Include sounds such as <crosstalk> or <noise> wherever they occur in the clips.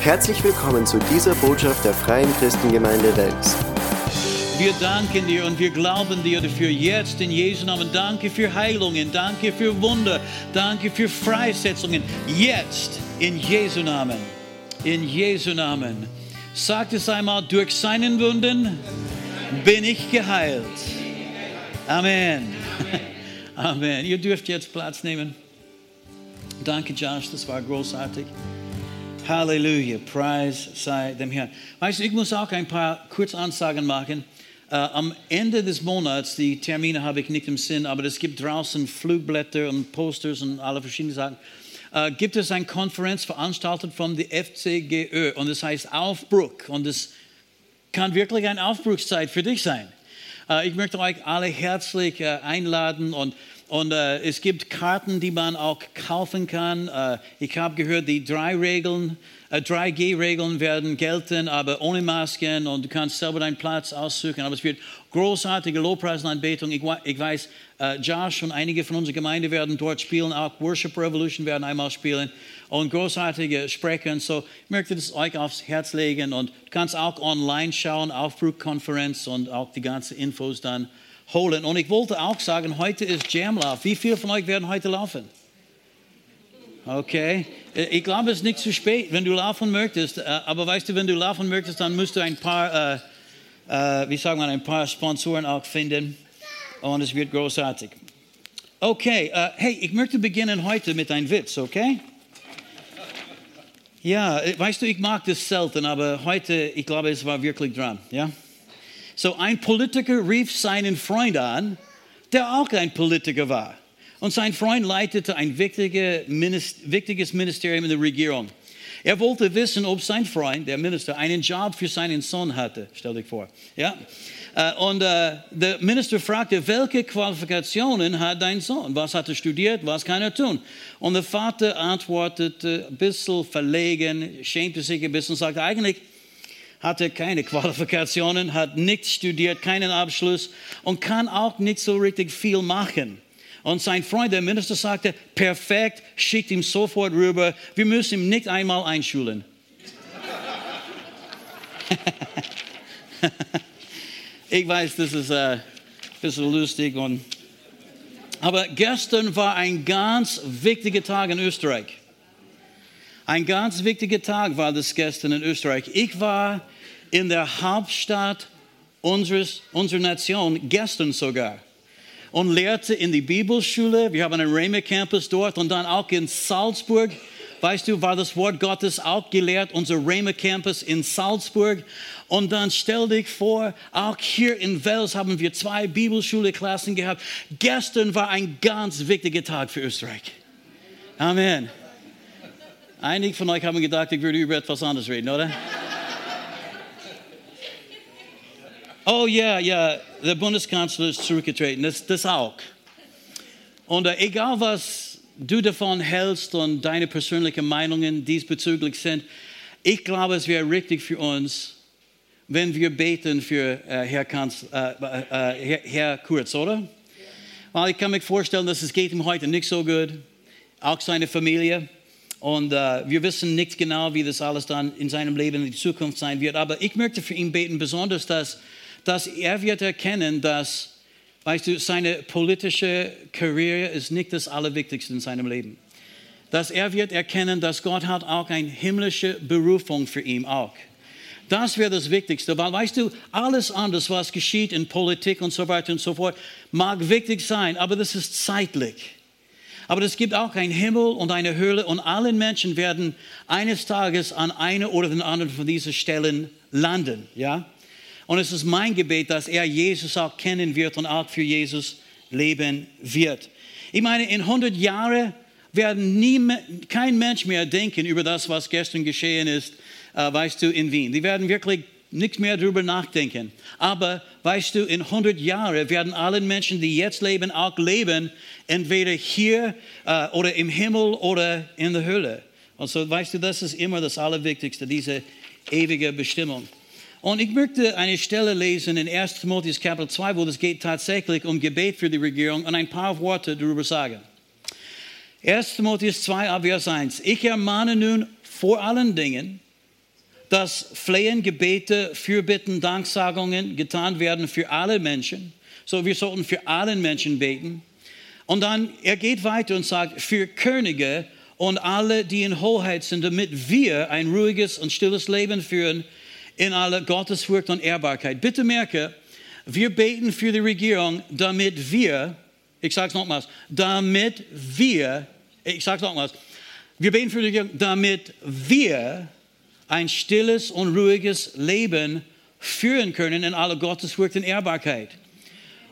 Herzlich willkommen zu dieser Botschaft der Freien Christengemeinde Wels. Wir danken dir und wir glauben dir dafür jetzt in Jesu Namen. Danke für Heilungen, danke für Wunder, danke für Freisetzungen. Jetzt in Jesu Namen. In Jesu Namen. Sagt es einmal, durch seinen Wunden bin ich geheilt. Amen. <laughs> Amen. Ihr dürft jetzt Platz nehmen. Danke, Josh, das war großartig. Halleluja, Preis sei dem Herrn. Weißt du, ich muss auch ein paar Kurzansagen machen. Äh, am Ende des Monats, die Termine habe ich nicht im Sinn, aber es gibt draußen Flugblätter und Posters und alle verschiedenen Sachen. Äh, gibt es eine Konferenz veranstaltet von der FCGÖ und das heißt Aufbruch und es kann wirklich eine Aufbruchszeit für dich sein. Äh, ich möchte euch alle herzlich äh, einladen und und äh, es gibt Karten, die man auch kaufen kann. Äh, ich habe gehört, die drei Regeln, äh, 3G-Regeln werden gelten, aber ohne Masken und du kannst selber deinen Platz aussuchen. Aber es wird großartige Lobpreisanbetung. Ich, ich weiß, äh, Josh und einige von unserer Gemeinde werden dort spielen, auch Worship Revolution werden einmal spielen und großartige Sprecher. Und so ich möchte das euch aufs Herz legen und du kannst auch online schauen, Aufbruchkonferenz und auch die ganzen Infos dann holen. Und ich wollte auch sagen, heute ist Jamlauf. Wie viele von euch werden heute laufen? Okay, ich glaube, es ist nicht zu spät, wenn du laufen möchtest. Äh, aber weißt du, wenn du laufen möchtest, dann musst du ein paar, äh, äh, wie sagen wir, ein paar Sponsoren auch finden. Und es wird großartig. Okay, uh, hey, ich möchte beginnen heute mit einem Witz, okay? Ja, weißt du, ich mag das selten, aber heute, ich glaube, es war wirklich dran, ja? So ein Politiker rief seinen Freund an, der auch ein Politiker war. Und sein Freund leitete ein wichtiges Ministerium in der Regierung. Er wollte wissen, ob sein Freund, der Minister, einen Job für seinen Sohn hatte. Stell dich vor. Ja? Äh, und äh, der Minister fragte, welche Qualifikationen hat dein Sohn? Was hat er studiert? Was kann er tun? Und der Vater antwortete ein bisschen verlegen, schämte sich ein bisschen und sagte, eigentlich hatte keine Qualifikationen, hat nichts studiert, keinen Abschluss und kann auch nicht so richtig viel machen. Und sein Freund, der Minister, sagte, perfekt, schickt ihm sofort rüber, wir müssen ihn nicht einmal einschulen. <laughs> ich weiß, das ist äh, ein bisschen lustig. Und, aber gestern war ein ganz wichtiger Tag in Österreich. Ein ganz wichtiger Tag war das gestern in Österreich. Ich war in der Hauptstadt unseres, unserer Nation, gestern sogar, und lehrte in die Bibelschule. Wir haben einen Rhema Campus dort und dann auch in Salzburg. Weißt du, war das Wort Gottes auch gelehrt, unser Rhema Campus in Salzburg. Und dann stell dich vor, auch hier in Wels haben wir zwei Bibelschule-Klassen gehabt. Gestern war ein ganz wichtiger Tag für Österreich. Amen. Einige von euch haben gedacht, ich würde über etwas anderes reden, oder? Oh ja, ja, der Bundeskanzler ist zurückgetreten, das, das auch. Und äh, egal was du davon hältst und deine persönlichen Meinungen diesbezüglich sind, ich glaube, es wäre richtig für uns, wenn wir beten für äh, Herr, Kanzler, äh, äh, Herr, Herr Kurz, oder? Weil ich kann mir vorstellen, dass es geht ihm heute nicht so gut, auch seine Familie. Und äh, wir wissen nicht genau, wie das alles dann in seinem Leben in die Zukunft sein wird. Aber ich möchte für ihn beten, besonders, dass, dass er wird erkennen, dass, weißt du, seine politische Karriere ist nicht das Allerwichtigste in seinem Leben. Dass er wird erkennen, dass Gott hat auch eine himmlische Berufung für ihn auch. Das wäre das Wichtigste, weil weißt du, alles anders, was geschieht in Politik und so weiter und so fort, mag wichtig sein, aber das ist zeitlich. Aber es gibt auch einen Himmel und eine Höhle und alle Menschen werden eines Tages an einer oder den anderen von diesen Stellen landen. Ja? Und es ist mein Gebet, dass er Jesus auch kennen wird und auch für Jesus leben wird. Ich meine, in 100 Jahren werden nie, kein Mensch mehr denken über das, was gestern geschehen ist, äh, weißt du, in Wien. Die werden wirklich nichts mehr darüber nachdenken. Aber weißt du, in 100 Jahren werden alle Menschen, die jetzt leben, auch leben, entweder hier äh, oder im Himmel oder in der Hölle. Und so, weißt du, das ist immer das Allerwichtigste, diese ewige Bestimmung. Und ich möchte eine Stelle lesen in 1 Timotheus Kapitel 2, wo es geht tatsächlich um Gebet für die Regierung und ein paar Worte darüber sagen. 1 Timotheus 2, Abvers 1. Ich ermahne nun vor allen Dingen, dass Flehen, Gebete, Fürbitten, Danksagungen getan werden für alle Menschen. So, wir sollten für alle Menschen beten. Und dann, er geht weiter und sagt, für Könige und alle, die in Hoheit sind, damit wir ein ruhiges und stilles Leben führen in aller Gottesfurcht und Ehrbarkeit. Bitte merke, wir beten für die Regierung, damit wir, ich sage es nochmals, damit wir, ich sage es nochmals, wir beten für die Regierung, damit wir ein stilles und ruhiges Leben führen können in aller Gottesfurcht und Ehrbarkeit.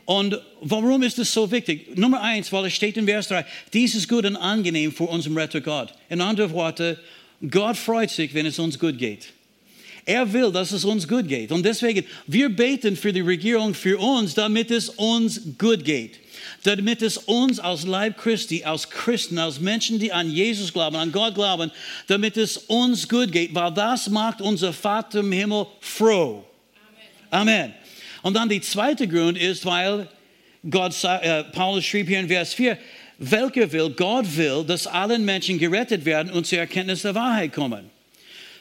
Und warum ist das so wichtig? Nummer eins, weil es steht in Vers 3, dies ist gut und angenehm für unseren Retter Gott. In anderen Worten, Gott freut sich, wenn es uns gut geht. Er will, dass es uns gut geht. Und deswegen, wir beten für die Regierung, für uns, damit es uns gut geht. Damit es uns als Leib Christi, als Christen, als Menschen, die an Jesus glauben, an Gott glauben, damit es uns gut geht, weil das macht unser Vater im Himmel froh. Amen. Amen. Und dann der zweite Grund ist, weil Gott, äh, Paulus schrieb hier in Vers 4, welcher will, Gott will, dass alle Menschen gerettet werden und zur Erkenntnis der Wahrheit kommen.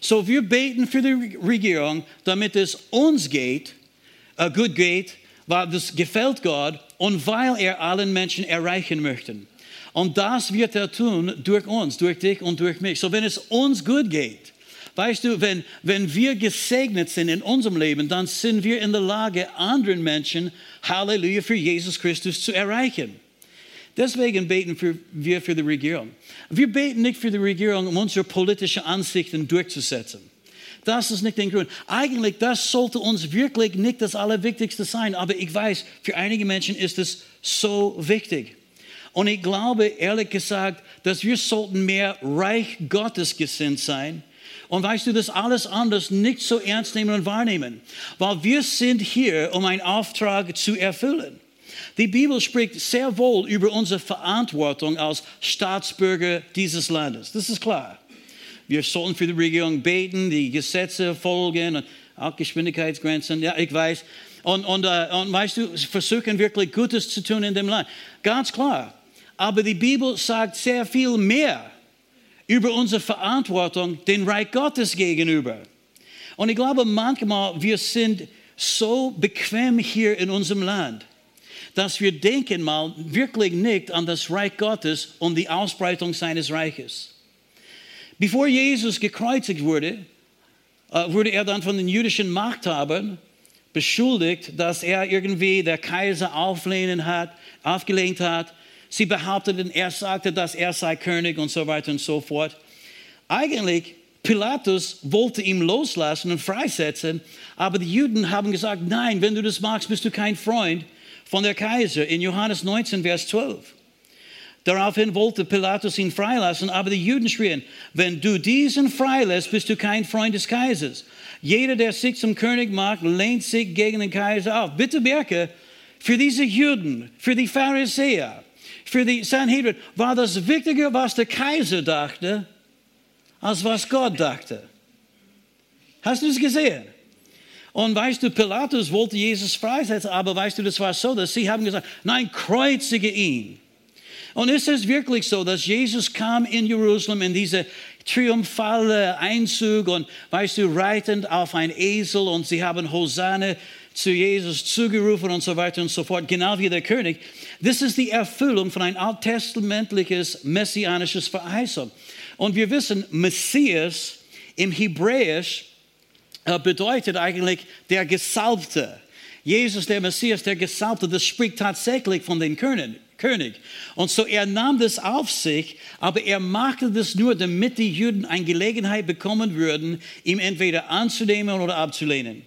So wir beten für die Regierung, damit es uns geht, äh, gut geht, weil das gefällt Gott und weil er allen Menschen erreichen möchte. Und das wird er tun durch uns, durch dich und durch mich. So wenn es uns gut geht, Weißt du, wenn, wenn wir gesegnet sind in unserem Leben, dann sind wir in der Lage, anderen Menschen, Halleluja, für Jesus Christus zu erreichen. Deswegen beten wir für die Regierung. Wir beten nicht für die Regierung, um unsere politischen Ansichten durchzusetzen. Das ist nicht der Grund. Eigentlich, das sollte uns wirklich nicht das Allerwichtigste sein. Aber ich weiß, für einige Menschen ist es so wichtig. Und ich glaube, ehrlich gesagt, dass wir sollten mehr Reich Gottes gesinnt sein und weißt du, das alles anders nicht so ernst nehmen und wahrnehmen, weil wir sind hier, um einen Auftrag zu erfüllen. Die Bibel spricht sehr wohl über unsere Verantwortung als Staatsbürger dieses Landes. Das ist klar. Wir sollten für die Regierung beten, die Gesetze folgen, auch Geschwindigkeitsgrenzen. Ja, ich weiß. Und, und, uh, und weißt du, versuchen wirklich Gutes zu tun in dem Land. Ganz klar. Aber die Bibel sagt sehr viel mehr über unsere Verantwortung den Reich Gottes gegenüber. Und ich glaube manchmal, wir sind so bequem hier in unserem Land, dass wir denken mal wirklich nicht an das Reich Gottes und die Ausbreitung seines Reiches. Bevor Jesus gekreuzigt wurde, äh, wurde er dann von den jüdischen Machthabern beschuldigt, dass er irgendwie der Kaiser auflehnen hat, aufgelehnt hat Sie behaupteten, er sagte, dass er sei König und so weiter und so fort. Eigentlich, Pilatus wollte ihn loslassen und freisetzen, aber die Juden haben gesagt, nein, wenn du das magst, bist du kein Freund von der Kaiser. In Johannes 19, Vers 12. Daraufhin wollte Pilatus ihn freilassen, aber die Juden schrien, wenn du diesen freilässt, bist du kein Freund des Kaisers. Jeder, der sich zum König macht, lehnt sich gegen den Kaiser auf. Bitte merke, für diese Juden, für die Pharisäer, für die Sanhedrin war das wichtiger, was der Kaiser dachte, als was Gott dachte. Hast du es gesehen? Und weißt du, Pilatus wollte Jesus freisetzen, aber weißt du, das war so, dass sie haben gesagt, nein, kreuzige ihn. Und ist es wirklich so, dass Jesus kam in Jerusalem in diese triumphale Einzug und weißt du, reitend auf ein Esel und sie haben Hosanna zu Jesus zugerufen und so weiter und so fort, genau wie der König. Das ist die Erfüllung von ein alttestamentliches messianisches Verheißung. Und wir wissen, Messias im Hebräisch äh, bedeutet eigentlich der Gesalbte. Jesus, der Messias, der Gesalbte, das spricht tatsächlich von dem König. König. Und so er nahm das auf sich, aber er machte das nur, damit die Juden eine Gelegenheit bekommen würden, ihm entweder anzunehmen oder abzulehnen.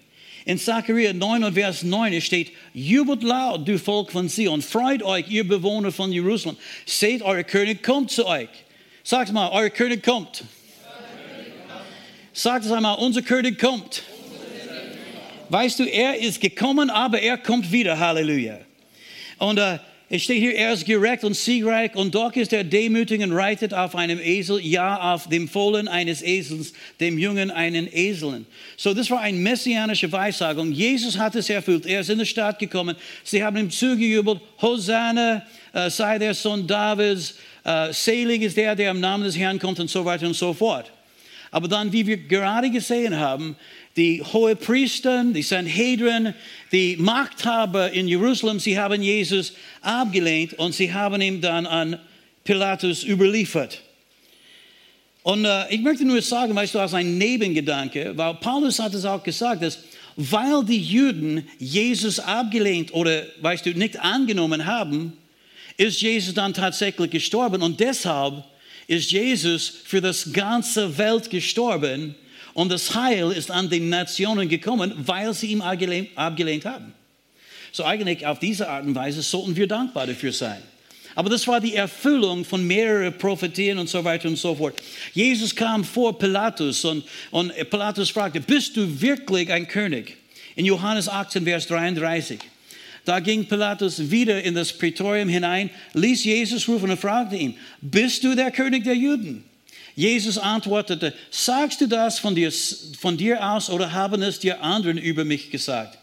In Zachariah 9 Vers 9 steht, jubelt laut, du Volk von Zion, freut euch, ihr Bewohner von Jerusalem. Seht, euer König kommt zu euch. Sagt mal, euer König kommt. Sagt es einmal, unser König kommt. Weißt du, er ist gekommen, aber er kommt wieder. Halleluja. Und uh, es steht hier, er ist gerecht und siegreich und doch ist er demütig und reitet auf einem Esel, ja, auf dem Fohlen eines Esels, dem Jungen einen Eseln. So, das war eine messianische Weissagung. Jesus hat es erfüllt. Er ist in die Stadt gekommen. Sie haben ihm zugejubelt. Hosanna äh, sei der Sohn Davids. Äh, selig ist der, der im Namen des Herrn kommt und so weiter und so fort. Aber dann, wie wir gerade gesehen haben, die Hohepriester, die Sanhedrin, die Machthaber in Jerusalem, sie haben Jesus abgelehnt und sie haben ihn dann an Pilatus überliefert. Und äh, ich möchte nur sagen, weißt du, als ein Nebengedanke, weil Paulus hat es auch gesagt, dass weil die Juden Jesus abgelehnt oder, weißt du, nicht angenommen haben, ist Jesus dann tatsächlich gestorben und deshalb ist Jesus für das ganze Welt gestorben und das Heil ist an den Nationen gekommen, weil sie ihm abgelehnt, abgelehnt haben. So eigentlich auf diese Art und Weise sollten wir dankbar dafür sein. Aber das war die Erfüllung von mehreren Prophetien und so weiter und so fort. Jesus kam vor Pilatus und, und Pilatus fragte, bist du wirklich ein König? In Johannes 18, Vers 33. Da ging Pilatus wieder in das Prätorium hinein, ließ Jesus rufen und fragte ihn, bist du der König der Juden? Jesus antwortete, sagst du das von dir, von dir aus oder haben es dir anderen über mich gesagt?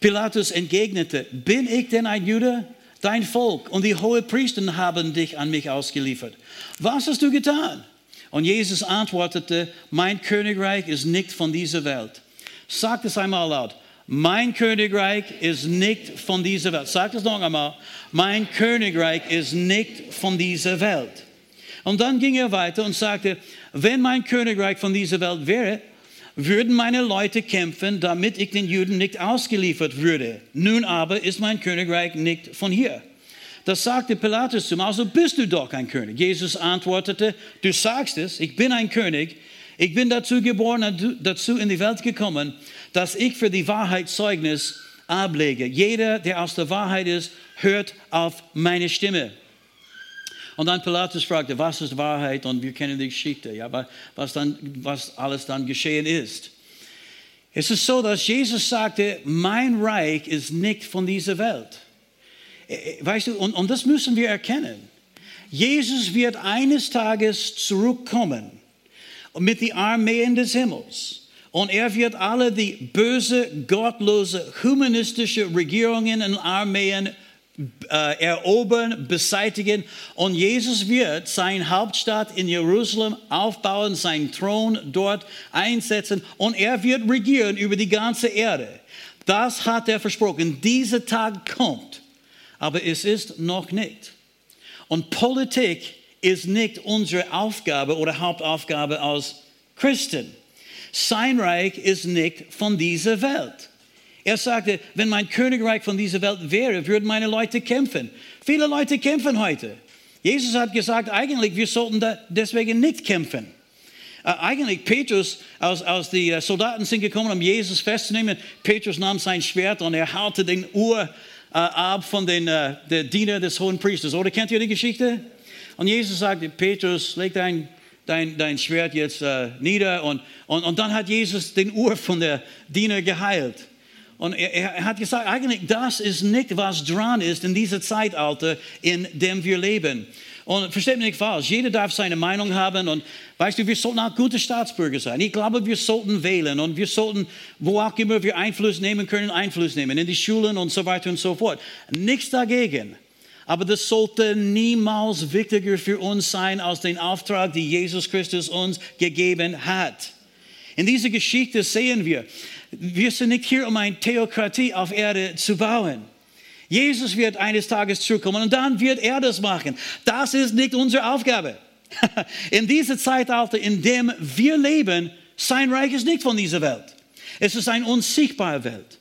Pilatus entgegnete, bin ich denn ein Jude? Dein Volk und die Hohepriester haben dich an mich ausgeliefert. Was hast du getan? Und Jesus antwortete, mein Königreich ist nicht von dieser Welt. Sag es einmal laut. Mein Königreich ist nicht von dieser Welt. Sag es noch einmal. Mein Königreich ist nicht von dieser Welt. Und dann ging er weiter und sagte, wenn mein Königreich von dieser Welt wäre, würden meine Leute kämpfen, damit ich den Juden nicht ausgeliefert würde. Nun aber ist mein Königreich nicht von hier. Das sagte Pilatus zu ihm, also bist du doch ein König. Jesus antwortete, du sagst es, ich bin ein König. Ich bin dazu geboren, dazu in die Welt gekommen, dass ich für die Wahrheit Zeugnis ablege. Jeder, der aus der Wahrheit ist, hört auf meine Stimme. Und dann Pilatus fragte, was ist Wahrheit? Und wir kennen die Geschichte, ja, was, dann, was alles dann geschehen ist. Es ist so, dass Jesus sagte, mein Reich ist nicht von dieser Welt. Äh, äh, weißt du, und, und das müssen wir erkennen. Jesus wird eines Tages zurückkommen mit den Armeen des Himmels. Und er wird alle die böse, gottlose, humanistische Regierungen und Armeen äh, erobern, beseitigen. Und Jesus wird seine Hauptstadt in Jerusalem aufbauen, seinen Thron dort einsetzen und er wird regieren über die ganze Erde. Das hat er versprochen. Dieser Tag kommt, aber es ist noch nicht. Und Politik ist nicht unsere Aufgabe oder Hauptaufgabe als Christen. Sein Reich ist nicht von dieser Welt. Er sagte, wenn mein Königreich von dieser Welt wäre, würden meine Leute kämpfen. Viele Leute kämpfen heute. Jesus hat gesagt, eigentlich, wir sollten deswegen nicht kämpfen. Äh, eigentlich, Petrus, als, als die äh, Soldaten sind gekommen, um Jesus festzunehmen, Petrus nahm sein Schwert und er haute den Uhr äh, ab von den äh, der Diener des Hohen Priesters. Oder kennt ihr die Geschichte? Und Jesus sagte, Petrus, leg dein dein, dein Schwert jetzt äh, nieder. Und, und, und dann hat Jesus den Uhr von der Diener geheilt. Und er, er, hat gesagt, eigentlich das ist nicht, was dran ist in diesem Zeitalter, in dem wir leben. Und versteht mich nicht falsch, jeder darf seine Meinung haben und weißt du, wir sollten auch gute Staatsbürger sein. Ich glaube, wir sollten wählen und wir sollten, wo auch immer wir Einfluss nehmen können, Einfluss nehmen, in die Schulen und so weiter und so fort. Nichts dagegen. Aber das sollte niemals wichtiger für uns sein als den Auftrag, den Jesus Christus uns gegeben hat. In dieser Geschichte sehen wir, wir sind nicht hier, um eine Theokratie auf Erde zu bauen. Jesus wird eines Tages zurückkommen und dann wird er das machen. Das ist nicht unsere Aufgabe. <laughs> In diesem Zeitalter, in dem wir leben, sein Reich ist nicht von dieser Welt. Es ist eine unsichtbare Welt.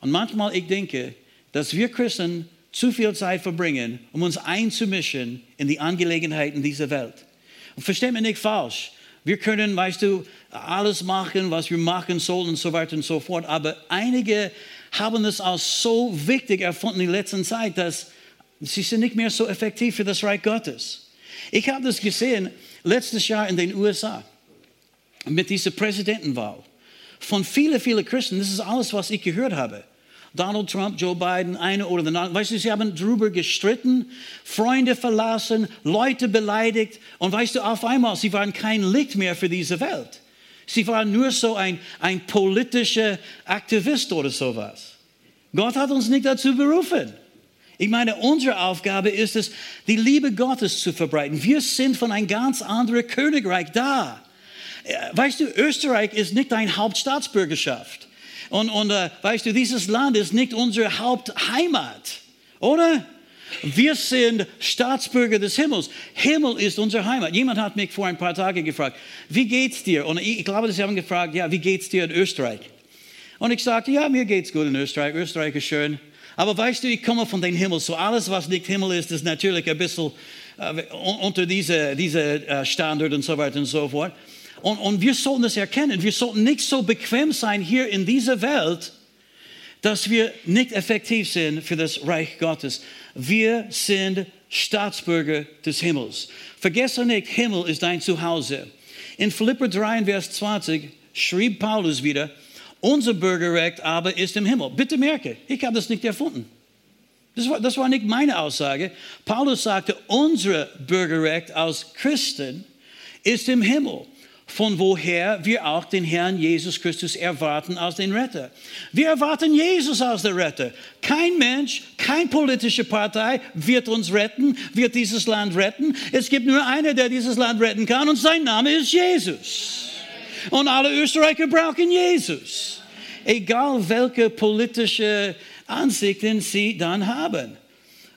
Und manchmal, ich denke, dass wir Christen zu viel Zeit verbringen, um uns einzumischen in die Angelegenheiten dieser Welt. Und versteht mich nicht falsch. Wir können, weißt du, alles machen, was wir machen sollen und so weiter und so fort. Aber einige haben es als so wichtig erfunden in der letzten Zeit, dass sie sind nicht mehr so effektiv für das Reich Gottes. Ich habe das gesehen letztes Jahr in den USA mit dieser Präsidentenwahl. Von vielen, vielen Christen, das ist alles, was ich gehört habe. Donald Trump, Joe Biden, eine oder der andere. Weißt du, sie haben darüber gestritten, Freunde verlassen, Leute beleidigt. Und weißt du, auf einmal, sie waren kein Licht mehr für diese Welt. Sie waren nur so ein, ein politischer Aktivist oder sowas. Gott hat uns nicht dazu berufen. Ich meine, unsere Aufgabe ist es, die Liebe Gottes zu verbreiten. Wir sind von einem ganz anderen Königreich da. Äh, Weißt du, Österreich ist nicht deine Hauptstaatsbürgerschaft. Und, und äh, weißt du, dieses Land ist nicht unsere Hauptheimat, oder? Wir sind Staatsbürger des Himmels. Himmel ist unsere Heimat. Jemand hat mich vor ein paar Tagen gefragt, wie geht's dir? Und ich, glaube, sie haben gefragt, ja, wie geht's dir in Österreich? Und ich sagte, ja, mir geht's gut in Österreich. Österreich ist schön. Aber weißt du, ich komme von dem Himmel. So alles, was nicht Himmel ist, ist natürlich ein bisschen äh, unter diese, diese äh, Standard und so weiter und so fort. Und, und wir sollten das erkennen. Wir sollten nicht so bequem sein hier in dieser Welt, dass wir nicht effektiv sind für das Reich Gottes. Wir sind Staatsbürger des Himmels. Vergesse nicht, Himmel ist dein Zuhause. In Philipper 3, Vers 20 schrieb Paulus wieder, unser Bürgerrecht aber ist im Himmel. Bitte merke, ich habe das nicht erfunden. Das war, das war nicht meine Aussage. Paulus sagte, unser Bürgerrecht als Christen ist im Himmel von woher wir auch den Herrn Jesus Christus erwarten als den Retter. Wir erwarten Jesus als der Retter. Kein Mensch, keine politische Partei wird uns retten, wird dieses Land retten. Es gibt nur einer, der dieses Land retten kann und sein Name ist Jesus. Und alle Österreicher brauchen Jesus. Egal welche politische Ansichten sie dann haben.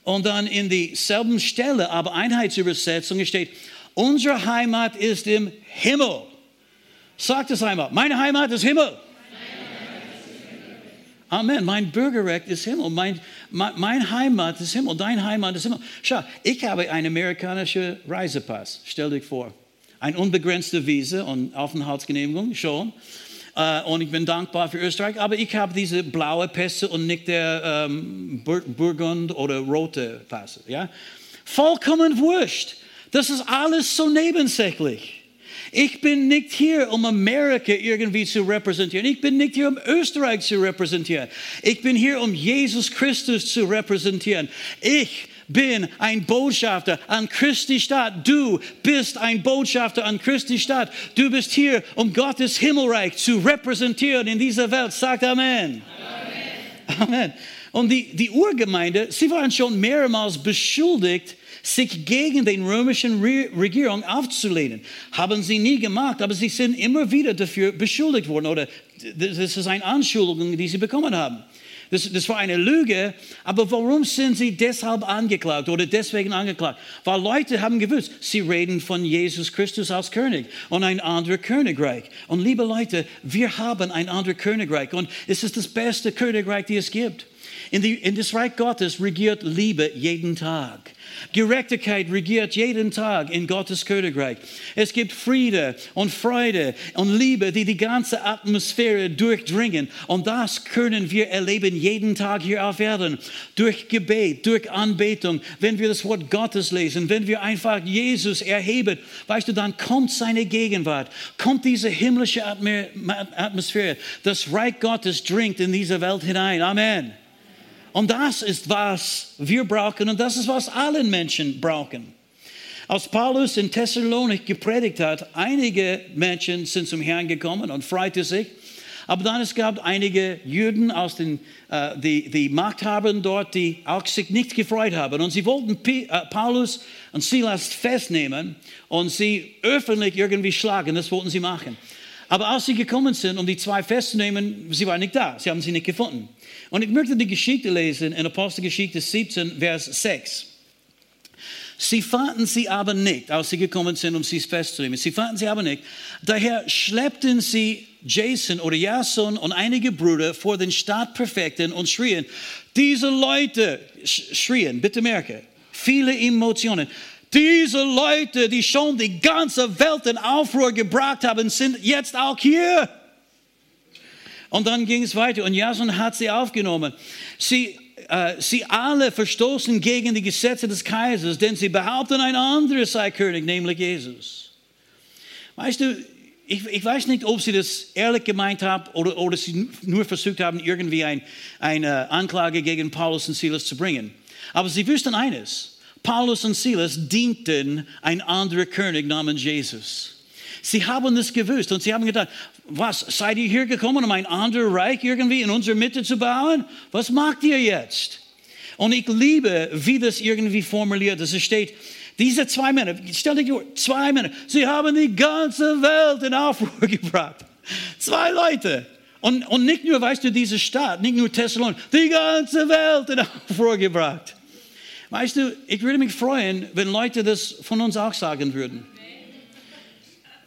Und dann in dieselben Stelle, aber Einheitsübersetzung steht, Unsere Heimat ist im Himmel. Sagt es einmal. Meine Heimat ist Himmel. Amen. Mein Bürgerrecht ist Himmel. Mein, mein, mein, Heimat ist Himmel. Dein Heimat ist Himmel. Schau, ich habe einen amerikanischen Reisepass. Stell dich vor. Ein unbegrenzte Visa und Aufenthaltsgenehmigung schon. Uh, und ich bin dankbar für Österreich. Aber ich habe diese blaue Pässe und nicht der ähm, Burgund oder rote Passe. Ja? Vollkommen wurscht. Das ist alles so nebensächlich. Ich bin nicht hier, um Amerika irgendwie zu repräsentieren. Ich bin nicht hier, um Österreich zu repräsentieren. Ich bin hier, um Jesus Christus zu repräsentieren. Ich bin ein Botschafter an Christi Stadt. Du bist ein Botschafter an Christi Stadt. Du bist hier, um Gottes Himmelreich zu repräsentieren in dieser Welt. Sagt Amen. Amen. Amen. Und die, die Urgemeinde, sie waren schon mehrmals beschuldigt, sich gegen den römischen Regierung aufzulehnen. Haben sie nie gemacht, aber sie sind immer wieder dafür beschuldigt worden oder das ist eine Anschuldigung, die sie bekommen haben. Das, das, war eine Lüge, aber warum sind sie deshalb angeklagt oder deswegen angeklagt? Weil Leute haben gewusst, sie reden von Jesus Christus als König und ein anderer Königreich. Und liebe Leute, wir haben ein anderes Königreich und es ist das beste Königreich, die es gibt. In, die, in das Reich Gottes regiert Liebe jeden Tag. Gerechtigkeit regiert jeden Tag in Gottes Königreich. Es gibt Friede und Freude und Liebe, die die ganze Atmosphäre durchdringen. Und das können wir erleben jeden Tag hier auf Erden. Durch Gebet, durch Anbetung, wenn wir das Wort Gottes lesen, wenn wir einfach Jesus erheben, weißt du, dann kommt seine Gegenwart, kommt diese himmlische Atmosphäre. Das Reich Gottes dringt in diese Welt hinein. Amen. Und das ist, was wir brauchen und das ist, was alle Menschen brauchen. Als Paulus in Thessalonik gepredigt hat, einige Menschen sind zum Herrn gekommen und freute sich. Aber dann es gab einige Juden aus den, äh, die, die Machthabern dort, die auch sich nicht gefreut haben. Und sie wollten P äh, Paulus und Silas festnehmen und sie öffentlich irgendwie schlagen. Das wollten sie machen. Aber als sie gekommen sind, um die zwei festzunehmen, sie waren nicht da. Sie haben sie nicht gefunden. Und ich möchte die Geschichte lesen in Apostelgeschichte 17, Vers 6. Sie fanden sie aber nicht, als sie gekommen sind, um sie festzunehmen. Sie fanden sie aber nicht. Daher schleppten sie Jason oder Jason und einige Brüder vor den Stadtpräfekten und schrien, diese Leute, schrien, bitte merke, viele Emotionen. Diese Leute, die schon die ganze Welt in Aufruhr gebracht haben, sind jetzt auch hier. Und dann ging es weiter und Jason hat sie aufgenommen. Sie, äh, sie alle verstoßen gegen die Gesetze des Kaisers, denn sie behaupten, ein anderer sei König, nämlich Jesus. Weißt du, ich, ich, weiß nicht, ob sie das ehrlich gemeint haben oder, oder sie nur versucht haben, irgendwie ein, eine Anklage gegen Paulus und Silas zu bringen. Aber sie wussten eines. Paulus und Silas dienten ein anderer König namens Jesus. Sie haben das gewusst und sie haben gedacht, was, seid ihr hier gekommen, um ein anderes Reich irgendwie in unserer Mitte zu bauen? Was macht ihr jetzt? Und ich liebe, wie das irgendwie formuliert ist. Es steht, Diese zwei Männer, stell dich vor, zwei Männer, sie haben die ganze Welt in Aufruhr <laughs> gebracht. Zwei Leute. Und, und nicht nur, weißt du, diese Stadt, nicht nur Thessalonich, die ganze Welt in Aufruhr gebracht. Weißt du, ich würde mich freuen, wenn Leute das von uns auch sagen würden.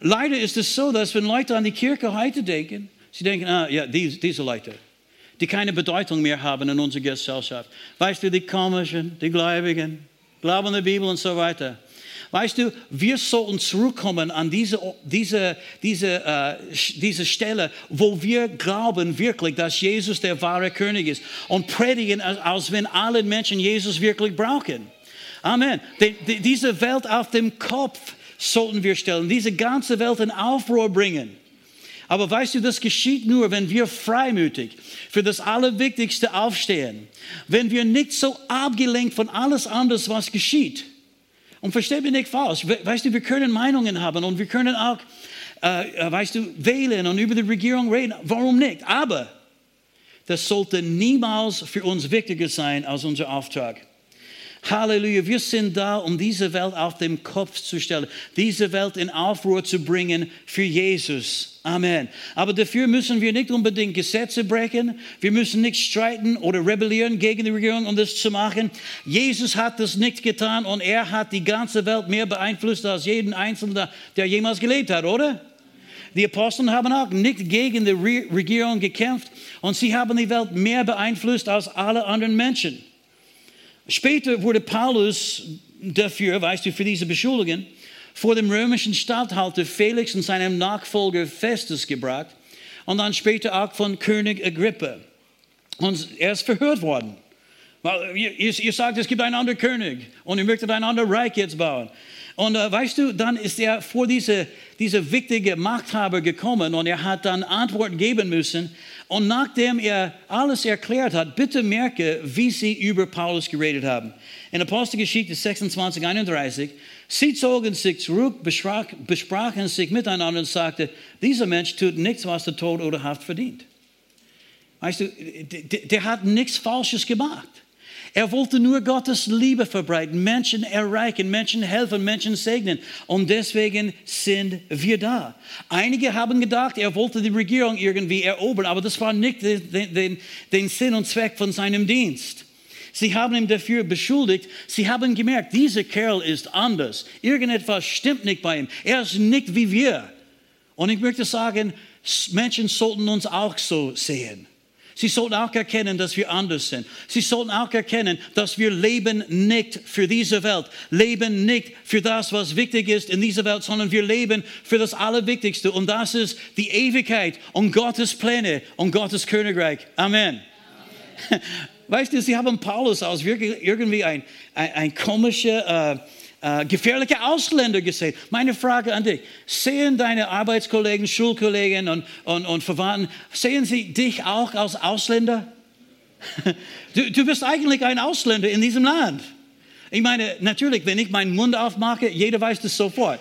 Leider ist es so, dass wenn Leute an die Kirche heute denken, sie denken, ah, ja, diese, diese Leute, die keine Bedeutung mehr haben in unserer Gesellschaft. Weißt du, die komischen, die Gläubigen, glauben an die Bibel und so weiter. Weißt du, wir sollten zurückkommen an diese, diese, diese, äh, diese Stelle, wo wir glauben wirklich, dass Jesus der wahre König ist und predigen, als, wenn alle Menschen Jesus wirklich brauchen. Amen. Die, die, diese Welt auf dem Kopf sollten wir stellen, diese ganze Welt in Aufruhr bringen. Aber weißt du, das geschieht nur, wenn wir freimütig für das Allerwichtigste aufstehen. Wenn wir nicht so abgelenkt von alles anderes, was geschieht. Und versteh mich nicht falsch. Weißt du, wir können Meinungen haben und wir können auch, äh, äh, weißt du, wählen und über die Regierung reden. Warum nicht? Aber das sollte niemals für uns wichtiger sein als unser Auftrag. Halleluja, wir sind da, um diese Welt auf den Kopf zu stellen, diese Welt in Aufruhr zu bringen für Jesus. Amen. Aber dafür müssen wir nicht unbedingt Gesetze brechen, wir müssen nicht streiten oder rebellieren gegen die Regierung, um das zu machen. Jesus hat das nicht getan und er hat die ganze Welt mehr beeinflusst als jeden Einzelnen, der jemals gelebt hat, oder? Die Apostel haben auch nicht gegen die Regierung gekämpft und sie haben die Welt mehr beeinflusst als alle anderen Menschen. Später wurde Paulus dafür, weißt du, für diese Beschuldigungen vor dem römischen Statthalter Felix und seinem Nachfolger Festus gebracht und dann später auch von König Agrippa. Und er ist verhört worden. Weil ihr, ihr sagt, es gibt einen anderen König und ihr möchtet ein anderes Reich jetzt bauen. Und äh, weißt du, dann ist er vor diese, diese wichtige Machthaber gekommen und er hat dann Antworten geben müssen. Und nachdem er alles erklärt hat, bitte merke, wie sie über Paulus geredet haben. In Apostelgeschichte 26, 31, sie zogen sich zurück, besprach, besprachen sich miteinander und sagten, dieser Mensch tut nichts, was der Tod oder Haft verdient. Weißt du, der hat nichts Falsches gemacht. Er wollte nur Gottes Liebe verbreiten, Menschen erreichen, Menschen helfen, Menschen segnen. Und deswegen sind wir da. Einige haben gedacht, er wollte die Regierung irgendwie erobern, aber das war nicht den, den, den Sinn und Zweck von seinem Dienst. Sie haben ihn dafür beschuldigt. Sie haben gemerkt, dieser Kerl ist anders. Irgendetwas stimmt nicht bei ihm. Er ist nicht wie wir. Und ich möchte sagen, Menschen sollten uns auch so sehen. Sie sollten auch erkennen, dass wir anders sind. Sie sollten auch erkennen, dass wir leben nicht für diese Welt, leben nicht für das, was wichtig ist in dieser Welt, sondern wir leben für das Allerwichtigste. Und das ist die Ewigkeit und Gottes Pläne und Gottes Königreich. Amen. Amen. <laughs> Weißt du, sie haben Paulus wirklich irgendwie ein, ein, ein komischer, äh, äh, gefährliche Ausländer gesehen. Meine Frage an dich, sehen deine Arbeitskollegen, Schulkollegen und, und, und Verwandten, sehen sie dich auch als Ausländer? <laughs> Du, du bist eigentlich ein Ausländer in diesem Land. Ich meine, natürlich, wenn ich meinen Mund aufmache, jeder weiß das sofort.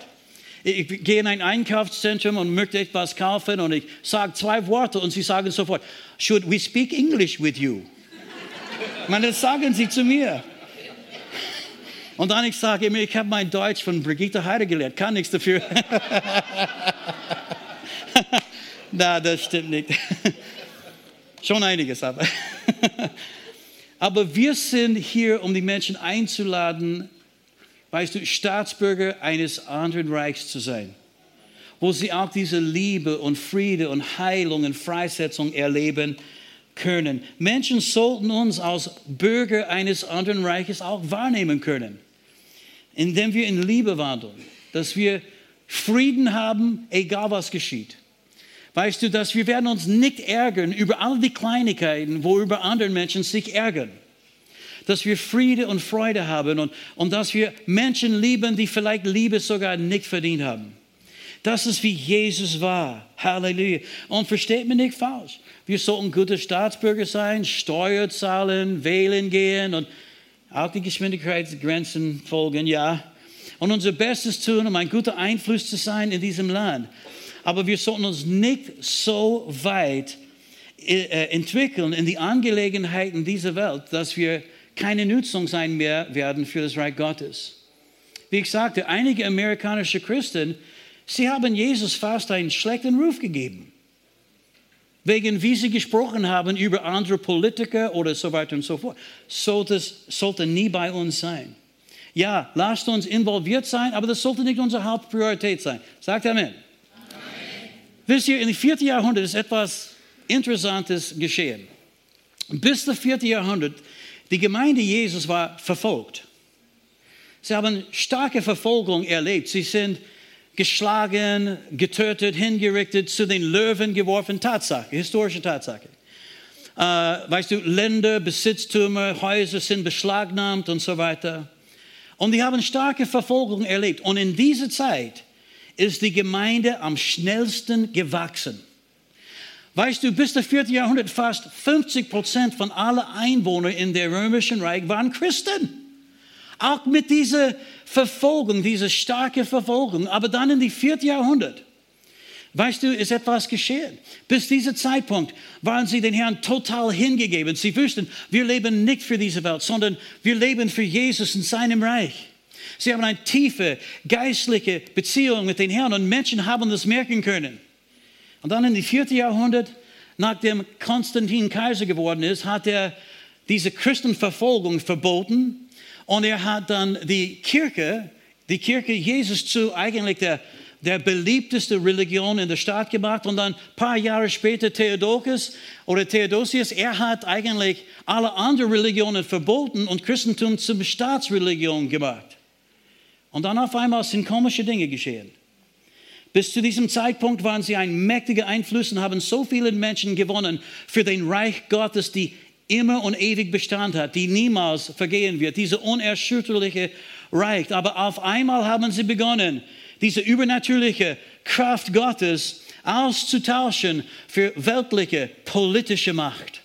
Ich gehe in ein Einkaufszentrum und möchte etwas kaufen und ich sage zwei Worte und sie sagen sofort, should we speak English with you? Ich meine, das sagen sie zu mir. Und dann ich sage immer, ich habe mein Deutsch von Brigitte Heide gelernt, kann nichts dafür. <laughs> Na, das stimmt nicht. <laughs> Schon einiges, aber. <laughs> aber wir sind hier, um die Menschen einzuladen, weißt du, Staatsbürger eines anderen Reichs zu sein, wo sie auch diese Liebe und Friede und Heilung und Freisetzung erleben können. Menschen sollten uns als Bürger eines anderen Reiches auch wahrnehmen können indem wir in Liebe wandeln, dass wir Frieden haben, egal was geschieht. Weißt du, dass wir werden uns nicht ärgern über all die Kleinigkeiten, worüber andere Menschen sich ärgern. Dass wir Friede und Freude haben und, und dass wir Menschen lieben, die vielleicht Liebe sogar nicht verdient haben. Das ist wie Jesus war. Halleluja. Und versteht mich nicht falsch. Wir sollten gute Staatsbürger sein, Steuer zahlen, wählen gehen und auch die Geschwindigkeitsgrenzen folgen, ja. Und unser Bestes tun, um ein guter Einfluss zu sein in diesem Land. Aber wir sollten uns nicht so weit äh, entwickeln in die Angelegenheiten dieser Welt, dass wir keine Nutzung sein mehr werden für das Reich Gottes. wie ich sagte, einige amerikanische Christen, sie haben Jesus fast einen schlechten Ruf gegeben. Wegen wie sie gesprochen haben über andere Politiker oder so weiter und so fort. Sollte, sollte nie bei uns sein. Ja, lasst uns involviert sein, aber das sollte nicht unsere Hauptpriorität sein. Sagt Amen. Amen. Wisst ihr, im vierten Jahrhundert ist etwas Interessantes geschehen. Bis das vierte Jahrhundert, die Gemeinde Jesus war verfolgt. Sie haben starke Verfolgung erlebt. Sie sind geschlagen, getötet, hingerichtet, zu den Löwen geworfen. Tatsache, historische Tatsache. Äh, weißt du, Länder, Besitztümer, Häuser sind beschlagnahmt und so weiter. Und die haben starke Verfolgung erlebt. Und in dieser Zeit ist die Gemeinde am schnellsten gewachsen. Weißt du, bis das vierte Jahrhundert fast 50 Prozent von allen Einwohnern in der römischen Reich waren Christen. Auch mit dieser Verfolgung, dieser starke Verfolgung. Aber dann in die vierte Jahrhundert, weißt du, ist etwas geschehen. Bis dieser Zeitpunkt waren sie den Herrn total hingegeben. Sie wussten, wir leben nicht für diese Welt, sondern wir leben für Jesus in seinem Reich. Sie haben eine tiefe geistliche Beziehung mit den Herrn und Menschen haben das merken können. Und dann in die vierte Jahrhundert, nachdem Konstantin Kaiser geworden ist, hat er diese Christenverfolgung verboten und er hat dann die Kirche, die Kirche Jesus zu eigentlich der, der beliebteste Religion in der Stadt gemacht. Und dann ein paar Jahre später Theodokes oder Theodosius, er hat eigentlich alle anderen Religionen verboten und Christentum zum Staatsreligion gemacht. Und dann auf einmal sind komische Dinge geschehen. Bis zu diesem Zeitpunkt waren sie ein mächtiger Einfluss und haben so viele Menschen gewonnen für den Reich Gottes, die immer und ewig Bestand hat, die niemals vergehen wird, diese unerschütterliche Reich. Aber auf einmal haben sie begonnen, diese übernatürliche Kraft Gottes auszutauschen für weltliche, politische Macht.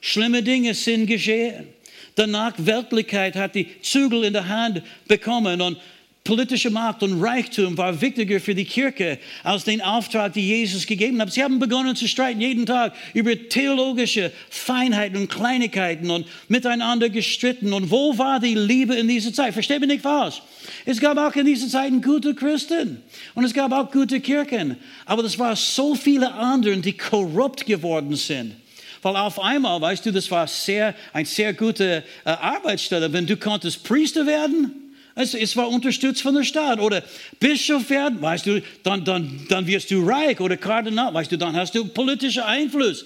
Schlimme Dinge sind geschehen. Danach Weltlichkeit hat die Zügel in der Hand bekommen und politische Macht und Reichtum war wichtiger für die Kirche als den Auftrag, den Jesus gegeben hat. Sie haben begonnen zu streiten jeden Tag über theologische Feinheiten und Kleinigkeiten und miteinander gestritten. Und wo war die Liebe in dieser Zeit? Versteht mich nicht falsch. Es gab auch in dieser Zeit gute Christen und es gab auch gute Kirchen. Aber das waren so viele andere, die korrupt geworden sind. Weil auf einmal, weißt du, das war sehr, eine sehr gute äh, Arbeitsstelle. Wenn du konntest Priester werden, es, es, war unterstützt von der Stadt. Oder Bischof werden, weißt du, dann, dann, dann wirst du reich. Oder Kardinal, weißt du, dann hast du politischen Einfluss.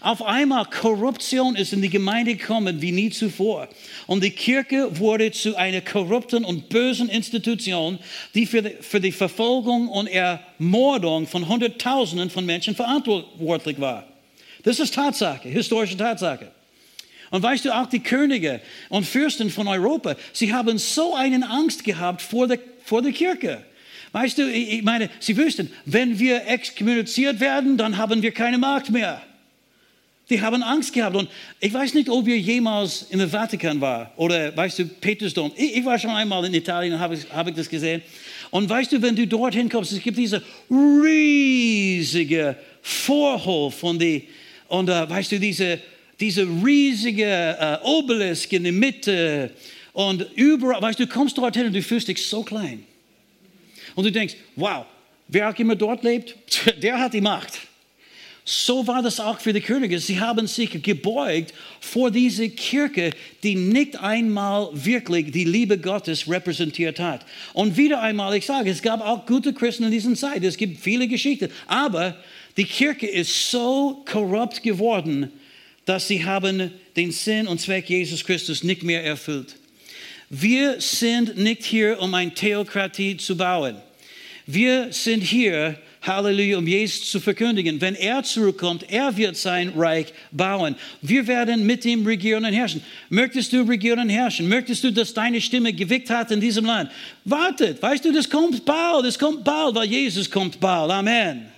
Auf einmal Korruption ist in die Gemeinde gekommen wie nie zuvor. Und die Kirche wurde zu einer korrupten und bösen Institution, die für die, für die Verfolgung und Ermordung von Hunderttausenden von Menschen verantwortlich war. Das ist Tatsache, historische Tatsache. Und weißt du, auch die Könige und Fürsten von Europa, sie haben so eine Angst gehabt vor der, vor der Kirche. Weißt du, ich meine, sie wüssten, wenn wir exkommuniziert werden, dann haben wir keine Macht mehr. Die haben Angst gehabt. Und ich weiß nicht, ob ihr jemals in der Vatikan war oder, weißt du, Petersdom. Ich, ich war schon einmal in Italien und habe ich, hab ich das gesehen. Und weißt du, wenn du dorthin kommst, es gibt diese riesige Vorhof von die, und uh, weißt du, diese diese riesige äh, Obelisk in der Mitte und überall, weißt du, du kommst dorthin und du fühlst dich so klein. Und du denkst, wow, wer auch immer dort lebt, <laughs> der hat die Macht. So war das auch für die Könige. Sie haben sich gebeugt vor diese Kirche, die nicht einmal wirklich die Liebe Gottes repräsentiert hat. Und wieder einmal, ich sage, es gab auch gute Christen in dieser Zeit. Es gibt viele Geschichten. Aber die Kirche ist so korrupt geworden, dass sie haben den Sinn und Zweck Jesus Christus nicht mehr erfüllt. Wir sind nicht hier, um eine Theokratie zu bauen. Wir sind hier, Halleluja, um Jesus zu verkündigen. Wenn er zurückkommt, er wird sein Reich bauen. Wir werden mit ihm regieren und herrschen. Möchtest du regieren und herrschen? Möchtest du, dass deine Stimme gewickt hat in diesem Land? Wartet, weißt du, das kommt bald, das kommt bald, weil Jesus kommt bald. Amen.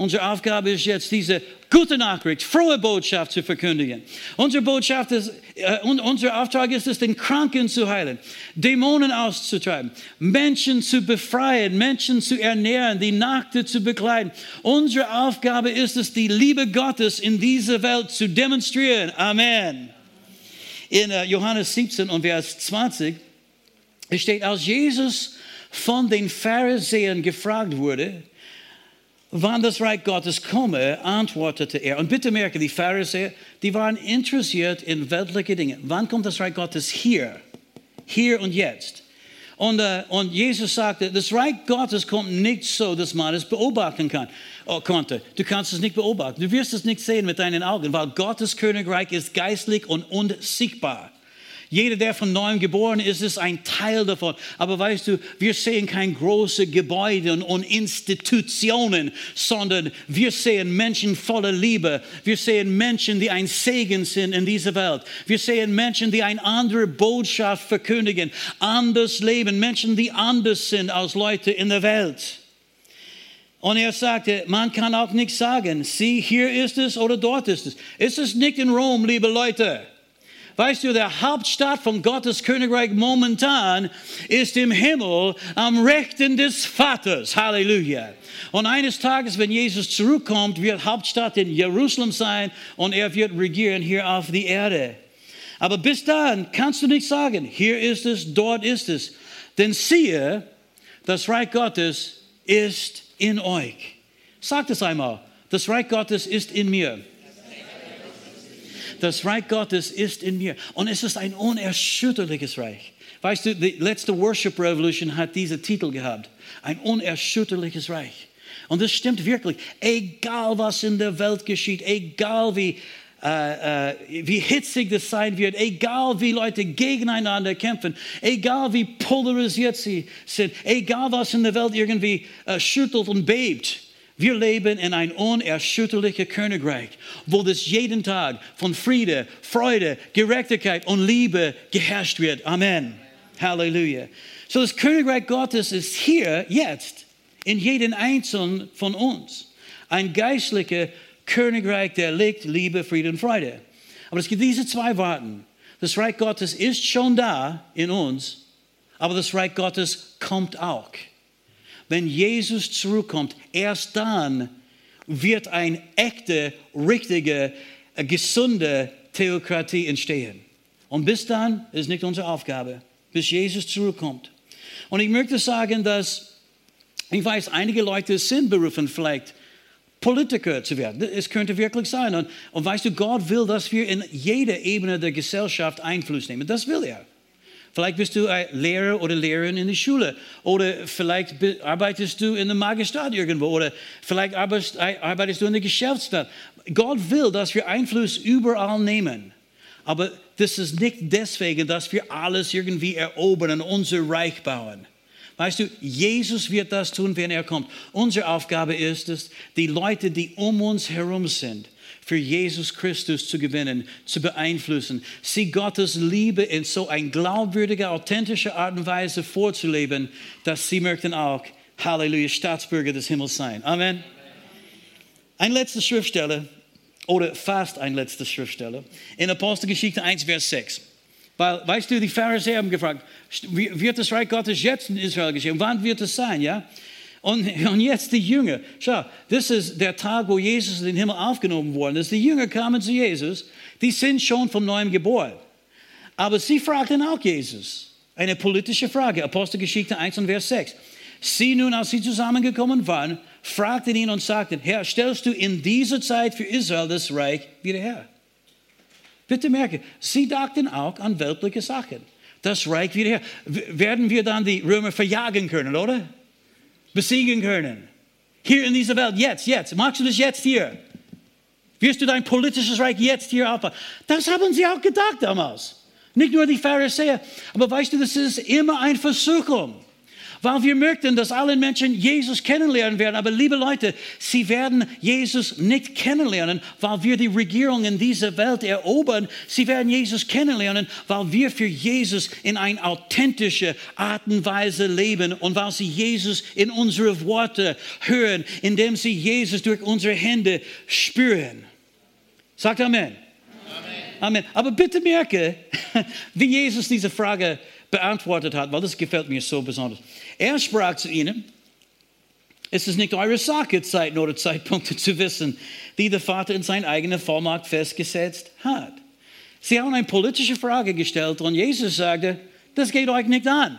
Unsere Aufgabe ist jetzt, diese gute Nachricht, frohe Botschaft zu verkündigen. Unsere Botschaft ist, äh, unser Auftrag ist es, den Kranken zu heilen, Dämonen auszutreiben, Menschen zu befreien, Menschen zu ernähren, die Nackte zu bekleiden. Unsere Aufgabe ist es, die Liebe Gottes in dieser Welt zu demonstrieren. Amen. In uh, Johannes 17 und Vers 20 Es steht, als Jesus von den Pharisäern gefragt wurde, wann das Reich Gottes komme, antwortete er. Und bitte merke, die Pharisäer, die waren interessiert in weltliche Dinge. Wann kommt das Reich Gottes hier? Hier und jetzt. Und, äh, und Jesus sagte, das Reich Gottes kommt nicht so, dass man es beobachten kann, oh, konnte. Du kannst es nicht beobachten. Du wirst es nicht sehen mit deinen Augen, weil Gottes Königreich ist geistlich und unsichtbar. Jeder, der von neuem geboren ist, ist ein Teil davon. Aber weißt du, wir sehen keine großen Gebäude und Institutionen, sondern wir sehen Menschen voller Liebe. Wir sehen Menschen, die ein Segen sind in dieser Welt. Wir sehen Menschen, die eine andere Botschaft verkündigen, anders leben, Menschen, die anders sind als Leute in der Welt. Und er sagte, man kann auch nicht sagen, sieh, hier ist es oder dort ist es. Ist es nicht in Rom, liebe Leute? Weißt du, der Hauptstadt von Gottes Königreich momentan ist im Himmel am Rechten des Vaters. Halleluja. Und eines Tages, wenn Jesus zurückkommt, wird Hauptstadt in Jerusalem sein und er wird regieren hier auf die Erde. Aber bis dahin kannst du nicht sagen, hier ist es, dort ist es. Denn siehe, das Reich Gottes ist in euch. Sagt es einmal, das Reich Gottes ist in mir. Das Reich Gottes ist in mir. Und es ist ein unerschütterliches Reich. Weißt du, die letzte Worship Revolution hat diesen Titel gehabt. Ein unerschütterliches Reich. Und das stimmt wirklich. Egal was in der Welt geschieht, egal wie, äh, äh, wie hitzig das sein wird, egal wie Leute gegeneinander kämpfen, egal wie polarisiert sie sind, egal was in der Welt irgendwie äh, schüttelt und bebt, wir leben in ein unerschütterliches Königreich, wo das jeden Tag von Friede, Freude, Gerechtigkeit und Liebe geherrscht wird. Amen. Halleluja. So das Königreich Gottes ist hier jetzt in jedem Einzelnen von uns. Ein geistlicher Königreich, der legt Liebe, Friede und Freude. Aber es gibt diese zwei Worte. Das Reich Gottes ist schon da in uns, aber das Reich Gottes kommt auch wenn Jesus zurückkommt, erst dann wird eine echte, richtige, äh, gesunde Theokratie entstehen. Und bis dann ist nicht unsere Aufgabe, bis Jesus zurückkommt. Und ich möchte sagen, dass ich weiß, einige Leute sind berufen, vielleicht Politiker zu werden. Es könnte wirklich sein. Und, und weißt du, Gott will, dass wir in jeder Ebene der Gesellschaft Einfluss nehmen. Das will er. Vielleicht bist du ein Lehrer oder Lehrerin in der Schule. Oder vielleicht arbeitest du in der Magistrat irgendwo. Oder vielleicht arbeitest du in der Geschäftsstadt. Gott will, dass wir Einfluss überall nehmen. Aber das ist nicht deswegen, dass wir alles irgendwie erobern und unser Reich bauen. Weißt du, Jesus wird das tun, wenn er kommt. Unsere Aufgabe ist es, die Leute, die um uns herum sind, für Jesus Christus zu gewinnen, zu beeinflussen, sie Gottes Liebe in so ein glaubwürdiger, authentischer Art und Weise vorzuleben, dass sie möchten auch, Halleluja, Staatsbürger des Himmels sein. Amen. Ein letzter Schriftsteller, oder fast ein letzter Schriftsteller, in Apostelgeschichte 1, Vers 6. Weil, weißt du, die Pharisäer haben gefragt, wird das Reich Gottes jetzt in Israel geschehen? Wann wird es sein, ja? Und, und jetzt die Jünger. Schau, das ist der Tag, wo Jesus in den Himmel aufgenommen worden ist. Die Jünger kamen zu Jesus, die sind schon vom Neuen geboren. Aber sie fragten auch Jesus eine politische Frage. Apostelgeschichte 1 und Vers 6. Sie nun, als sie zusammengekommen waren, fragten ihn und sagten, Herr, stellst du in dieser Zeit für Israel das Reich wieder her? Bitte merke, sie dachten auch an weltliche Sachen. Das Reich wieder her. Werden wir dann die Römer verjagen können, oder? Besiegen können. Hier in dieser Welt, jetzt, jetzt. Magst du das jetzt hier? Wirst du dein politisches Reich jetzt hier aufbauen? Das haben sie auch gedacht damals. Nicht nur die Pharisäer, aber weißt du, das ist immer eine Versuchung weil wir möchten, dass alle Menschen Jesus kennenlernen werden. Aber liebe Leute, sie werden Jesus nicht kennenlernen, weil wir die Regierung in dieser Welt erobern. Sie werden Jesus kennenlernen, weil wir für Jesus in eine authentische Art und Weise leben und weil sie Jesus in unsere Worte hören, indem sie Jesus durch unsere Hände spüren. Sagt Amen. Amen. Amen. Aber bitte merke, <laughs> wie Jesus diese Frage beantwortet hat, weil das gefällt mir so besonders. Er sprach zu ihnen, es ist nicht eure Sache, Zeiten oder Zeitpunkte zu wissen, die der Vater in seiner eigenen Vollmacht festgesetzt hat. Sie haben eine politische Frage gestellt und Jesus sagte, das geht euch nicht an.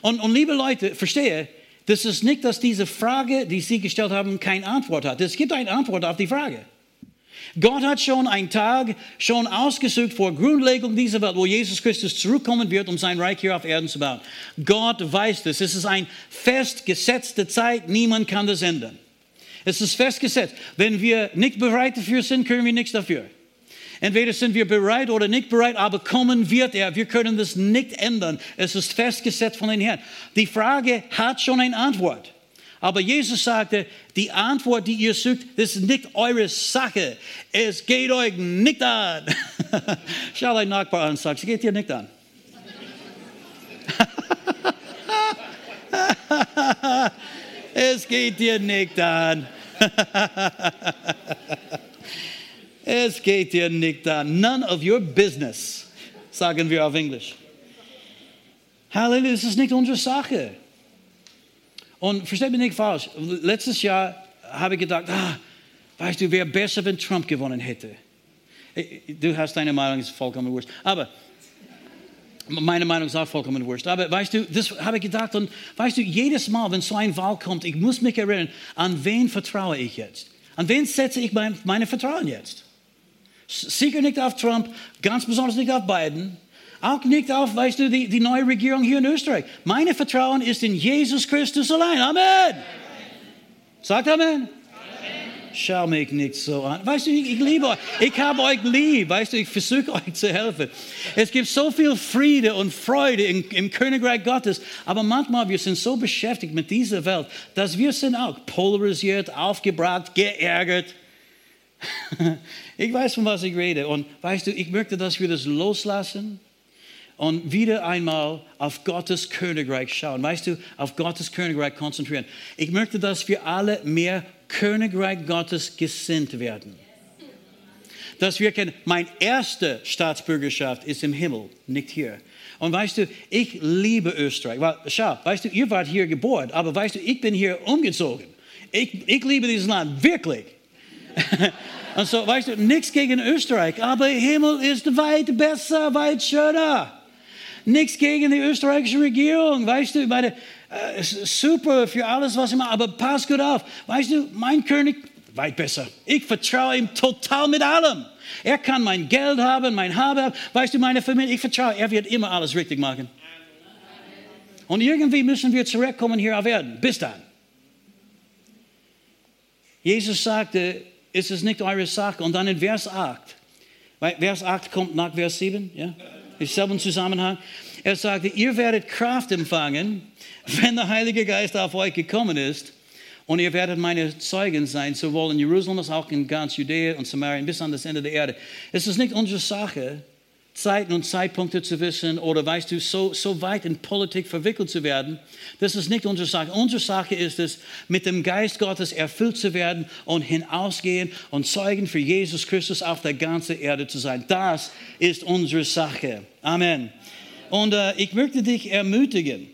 Und, und liebe Leute, verstehe, das ist nicht, dass diese Frage, die Sie gestellt haben, keine Antwort hat. Es gibt eine Antwort auf die Frage. Gott hat schon einen Tag schon ausgesucht vor Grundlegung dieser Welt, wo Jesus Christus zurückkommen wird, um sein Reich hier auf Erden zu bauen. Gott weiß das. Es ist eine festgesetzte Zeit. Niemand kann das ändern. Es ist festgesetzt. Wenn wir nicht bereit dafür sind, können wir nichts dafür. Entweder sind wir bereit oder nicht bereit, aber kommen wird er. Wir können das nicht ändern. Es ist festgesetzt von den Herrn. Die Frage hat schon eine Antwort. Aber Jesus sagte, die Antwort, die ihr sucht, das ist nicht eure Sache. Es geht euch nicht an. <laughs> Schau deinen Nachbar an und sag, <laughs> es geht dir nicht an. es geht dir nicht an. es geht dir nicht an. None of your business, sagen wir auf Englisch. Halleluja, es ist nicht unsere Sache. Und versteht mich nicht falsch, letztes Jahr habe ich gedacht, ah, weißt du, wäre besser, wenn Trump gewonnen hätte. Du hast deine Meinung, ist vollkommen wurscht. Aber meine Meinung ist auch vollkommen wurscht. Aber weißt du, das habe ich gedacht. Und weißt du, jedes Mal, wenn so ein Wahl kommt, ich muss mich erinnern, an wen vertraue ich jetzt? An wen setze ich mein, meine Vertrauen jetzt? Sicher nicht auf Trump, ganz besonders nicht auf Biden, auch nicht auf, weißt du, die, die neue Regierung hier in Österreich. Meine Vertrauen ist in Jesus Christus allein. Amen. Amen. Sagt Amen. Schau mich nicht so an. Weißt du, ich, ich liebe euch. Ich habe euch lieb. Weißt du, ich versuche euch zu helfen. Es gibt so viel Friede und Freude im, im Königreich Gottes. Aber manchmal wir sind so beschäftigt mit dieser Welt, dass wir sind auch polarisiert, aufgebracht, geärgert. <laughs> Ich weiß, von was ich rede. Und weißt du, ich möchte, dass wir das loslassen und wieder einmal auf Gottes Königreich schauen. Weißt du, auf Gottes Königreich konzentrieren. Ich möchte, dass wir alle mehr Königreich Gottes gesinnt werden. Dass wir kennen, meine erste Staatsbürgerschaft ist im Himmel, nicht hier. Und weißt du, ich liebe Österreich. Weil, schau, weißt du, ihr wart hier geboren, aber weißt du, ich bin hier umgezogen. Ich, ich liebe dieses Land, wirklich. <laughs> Und so, weißt du, nichts gegen Österreich, aber Himmel ist weit besser, weit schöner. Nichts gegen die österreichische Regierung, weißt du, meine, äh, super für alles, was ich mache, aber pass gut auf. Weißt du, mein König, weit besser. Ich vertraue ihm total mit allem. Er kann mein Geld haben, mein Habe. Weißt du, meine Familie, ich vertraue, er wird immer alles richtig machen. Und irgendwie müssen wir zurückkommen hier auf Erden. Bis dann. Jesus sagte, ist es nicht eure Sache. Und dann in Vers 8. Vers 8 kommt nach Vers 7. Ja? Im Zusammenhang. Er sagte, ihr werdet Kraft empfangen, wenn der Heilige Geist auf euch gekommen ist. Und ihr werdet meine Zeugen sein, sowohl in Jerusalem als auch in ganz Judäa und Samarien bis an das Ende der Erde. Es ist nicht unsere Sache, Zeiten und Zeitpunkte zu wissen oder weißt du, so, so weit in Politik verwickelt zu werden. Das ist nicht unsere Sache. Unsere Sache ist es, mit dem Geist Gottes erfüllt zu werden und hinausgehen und Zeugen für Jesus Christus auf der ganzen Erde zu sein. Das ist unsere Sache. Amen. Und äh, ich möchte dich ermutigen,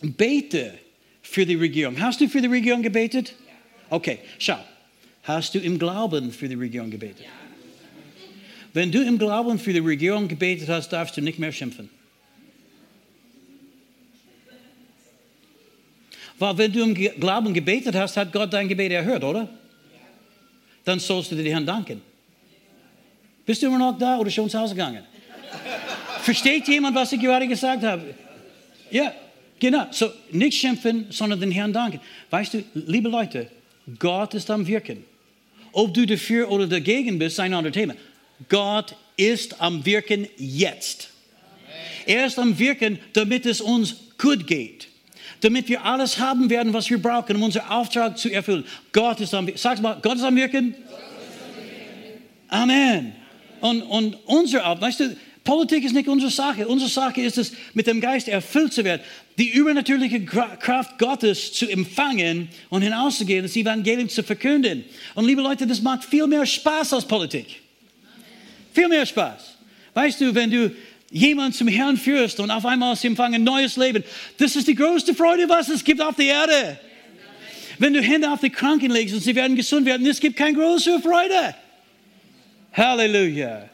bete für die Regierung. Hast du für die Regierung gebetet? Okay, schau. Hast du im Glauben für die Regierung gebetet? Ja. Wenn du im Glauben für die Regierung gebetet hast, darfst du nicht mehr schimpfen. Weil wenn du im Glauben gebetet hast, hat Gott dein Gebet erhört, oder? Dann sollst du dir Herrn danken. Bist du immer noch da oder schon zu Hause gegangen? Versteht jemand, was ich gerade gesagt habe? Ja, genau. So, nicht schimpfen, sondern den Herrn danken. Weißt du, liebe Leute, Gott ist am Wirken. Ob du dafür oder dagegen bist, ist ein anderes Thema. Gott ist am Wirken jetzt. Er ist am Wirken, damit es uns gut geht. Damit wir alles haben werden, was wir brauchen, um unseren Auftrag zu erfüllen. Gott ist am Wirken. Sag mal, Gott ist am Wirken. Amen. Und, und unser Auftrag, weißt du, Politik ist nicht unsere Sache. Unsere Sache ist es, mit dem Geist erfüllt zu werden, die übernatürliche Kraft Gottes zu empfangen und hinauszugehen, das Evangelium zu verkünden. Und liebe Leute, das macht viel mehr Spaß als Politik. Viel mehr Spaß. Weißt du, wenn du jemanden zum Herrn führst und auf einmal sie empfangen ein neues Leben, das ist die größte Freude, was es gibt auf der Erde. Wenn du Hände auf die Kranken legst und sie werden gesund werden, es gibt keine größere Freude. Halleluja.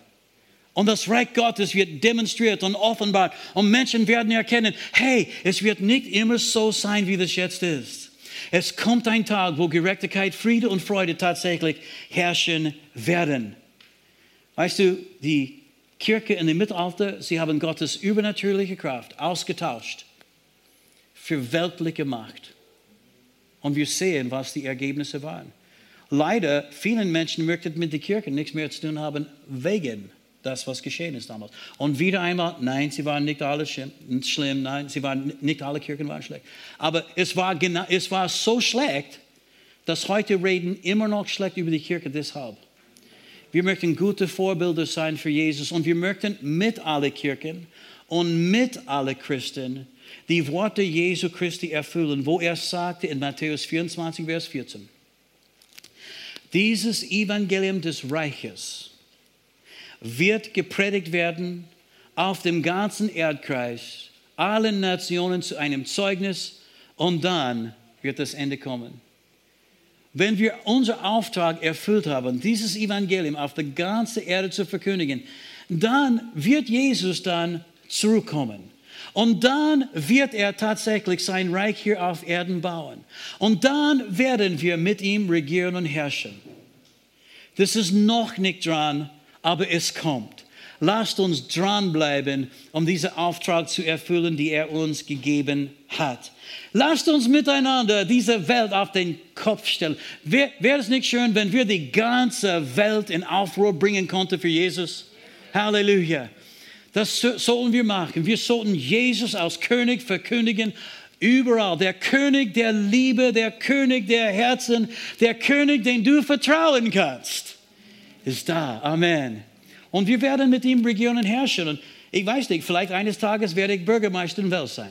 Und das Reich Gottes wird demonstriert und offenbart. Und Menschen werden erkennen, hey, es wird nicht immer so sein, wie das jetzt ist. Es kommt ein Tag, wo Gerechtigkeit, Friede und Freude tatsächlich herrschen werden. Weißt du, die Kirche in dem Mittelalter, sie haben Gottes übernatürliche Kraft ausgetauscht für weltliche Macht. Und wir sehen, was die Ergebnisse waren. Leider, vielen Menschen möchten mit der Kirche nichts mehr zu tun haben, wegen das, was geschehen ist damals. Und wieder einmal, nein, sie waren nicht alle schlimm, nein, sie waren nicht alle Kirchen waren schlecht. Aber es war, es war so schlecht, dass heute reden immer noch schlecht über die Kirche deshalb. Wir möchten gute Vorbilder sein für Jesus und wir möchten mit alle Kirchen und mit alle Christen die Worte Jesu Christi erfüllen, wo er sagte in Matthäus 24, Vers 14, dieses Evangelium des Reiches wird gepredigt werden auf dem ganzen Erdkreis, allen Nationen zu einem Zeugnis und dann wird das Ende kommen. Wenn wir unseren Auftrag erfüllt haben, dieses Evangelium auf der ganzen Erde zu verkündigen, dann wird Jesus dann zurückkommen. Und dann wird er tatsächlich sein Reich hier auf Erden bauen. Und dann werden wir mit ihm regieren und herrschen. Das ist noch nicht dran, aber es kommt. Lasst uns dranbleiben, um diesen Auftrag zu erfüllen, den er uns gegeben hat. Lasst uns miteinander diese Welt auf den Kopf stellen. Wäre es nicht schön, wenn wir die ganze Welt in Aufruhr bringen konnten für Jesus? Halleluja. Das sollen wir machen. Wir sollten Jesus als König verkündigen überall. Der König der Liebe, der König der Herzen, der König, den du vertrauen kannst, ist da. Amen. Und wir werden mit ihm regieren und herrschen. Und ich weiß nicht, vielleicht eines Tages werde ich Bürgermeister in Wels sein.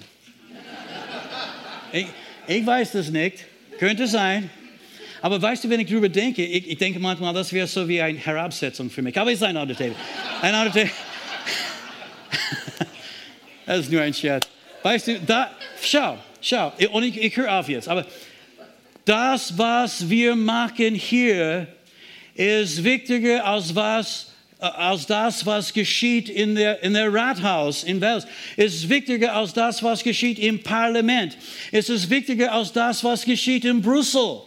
ich, ich weiß das nicht. Könnte sein. Aber weißt du, wenn ich darüber denke, ich, ich denke manchmal, das wäre so wie eine Herabsetzung für mich. Aber es ist ein anderes Thema. Ein anderes Thema. <laughs> das ist nur ein Scherz. Weißt du, da, schau, schau, und ich, ich höre auf jetzt, aber das, was wir machen hier, ist wichtiger als was als das, was geschieht in der, in der Rathaus in Wels. Es ist wichtiger als das, was geschieht im Parlament. Es ist wichtiger als das, was geschieht in Brüssel.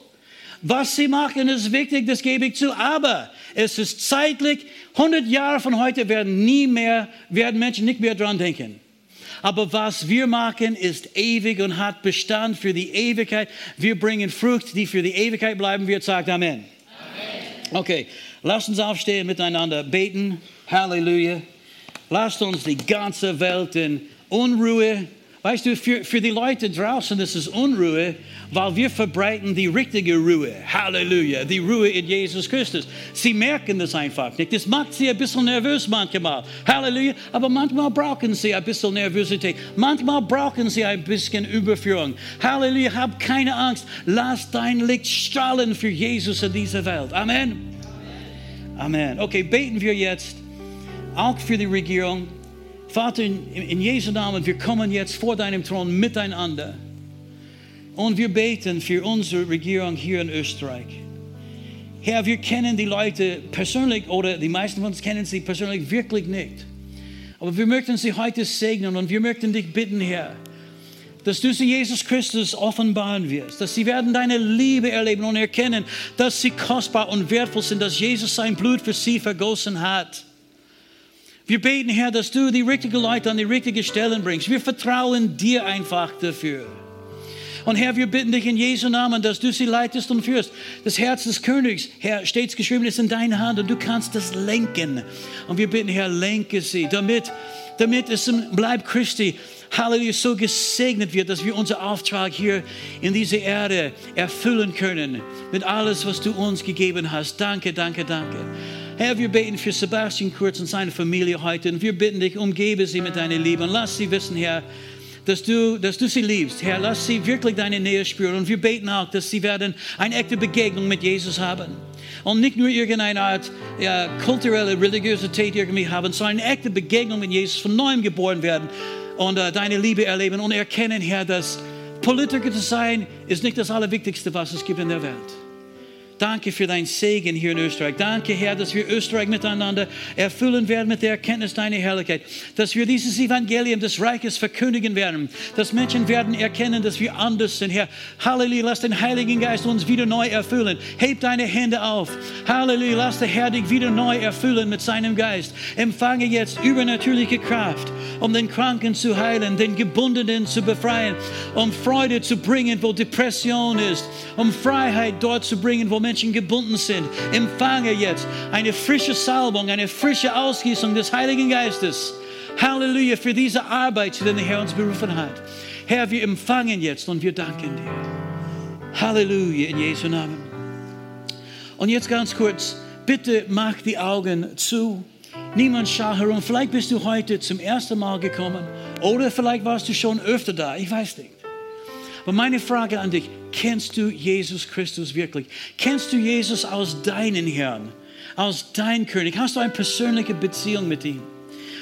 Was sie machen, ist wichtig, das gebe ich zu, aber es ist zeitlich, 100 Jahre von heute werden nie mehr, werden Menschen nicht mehr dran denken. Aber was wir machen, ist ewig und hat Bestand für die Ewigkeit. Wir bringen Frucht, die für die Ewigkeit bleiben wird. Sagt Amen. Amen. Okay, lasst uns aufstehen miteinander, beten. Halleluja. Lasst uns die ganze Welt in Unruhe Weißt du, für, für die Leute draußen ist es Unruhe, weil wir verbreiten die richtige Ruhe. Halleluja, die Ruhe in Jesus Christus. Sie merken das einfach nicht. Das macht sie ein bisschen nervös manchmal. Halleluja, aber manchmal brauchen sie ein bisschen Nervosität. Manchmal brauchen sie ein bisschen Überführung. Halleluja, hab keine Angst. Lass dein Licht strahlen für Jesus in dieser Welt. Amen. Amen. Okay, beten wir jetzt auch für die Regierung. Vater, in, in Jesu Namen, wir kommen jetzt vor deinem Thron miteinander. Und wir beten für unsere Regierung hier in Österreich. Herr, wir kennen die Leute persönlich oder die meisten von uns kennen sie persönlich wirklich nicht. Aber wir möchten sie heute segnen und wir möchten dich bitten, Herr, dass du sie Jesus Christus offenbaren wirst, dass sie werden deine Liebe erleben und erkennen, dass sie kostbar und wertvoll sind, dass Jesus sein Blut für sie vergossen hat. Wir beten, Herr, dass du die richtigen Leute an die richtigen Stellen bringst. Wir vertrauen dir einfach dafür. Und Herr, wir bitten dich in Jesu Namen, dass du sie leitest und führst. Das Herz des Königs, Herr, stets geschrieben ist in deiner Hand und du kannst es lenken. Und wir bitten, Herr, lenke sie, damit, damit es im Bleib Christi, Halleluja, so gesegnet wird, dass wir unseren Auftrag hier in dieser Erde erfüllen können mit alles, was du uns gegeben hast. Danke, danke, danke. Herr, wir beten für Sebastian Kurz und seine Familie heute und wir bitten dich, umgebe sie mit deiner Liebe und lass sie wissen, Herr, dass du, dass du sie liebst. Herr, lass sie wirklich deine Nähe spüren und wir beten auch, dass sie werden eine echte Begegnung mit Jesus haben. Und nicht nur irgendeine Art ja, kulturelle Religiosität irgendwie haben, sondern eine echte Begegnung mit Jesus, von neuem geboren werden und uh, deine Liebe erleben und erkennen, Herr, dass Politiker zu sein, ist nicht das Allerwichtigste, was es gibt in der Welt Danke für dein Segen hier in Österreich. Danke, Herr, dass wir Österreich miteinander erfüllen werden mit der Erkenntnis deiner Herrlichkeit. Dass wir dieses Evangelium des Reiches verkündigen werden. Dass Menschen werden erkennen, dass wir anders sind, Herr. Halleluja, lass den Heiligen Geist uns wieder neu erfüllen. Heb deine Hände auf. Halleluja, lass der Herr dich wieder neu erfüllen mit seinem Geist. Empfange jetzt übernatürliche Kraft, um den Kranken zu heilen, den Gebundenen zu befreien, um Freude zu bringen, wo Depression ist, um Freiheit dort zu bringen, wo Menschen gebunden sind. Empfange jetzt eine frische Salbung, eine frische Ausgießung des Heiligen Geistes. Halleluja für diese Arbeit, zu der der Herr uns berufen hat. Herr, wir empfangen jetzt und wir danken dir. Halleluja in Jesu Namen. Und jetzt ganz kurz, bitte mach die Augen zu. Niemand schaut herum. Vielleicht bist du heute zum ersten Mal gekommen oder vielleicht warst du schon öfter da. Ich weiß nicht. Aber meine Frage an dich, kennst du Jesus Christus wirklich? Kennst du Jesus als deinen Herrn, als dein König? Hast du eine persönliche Beziehung mit ihm?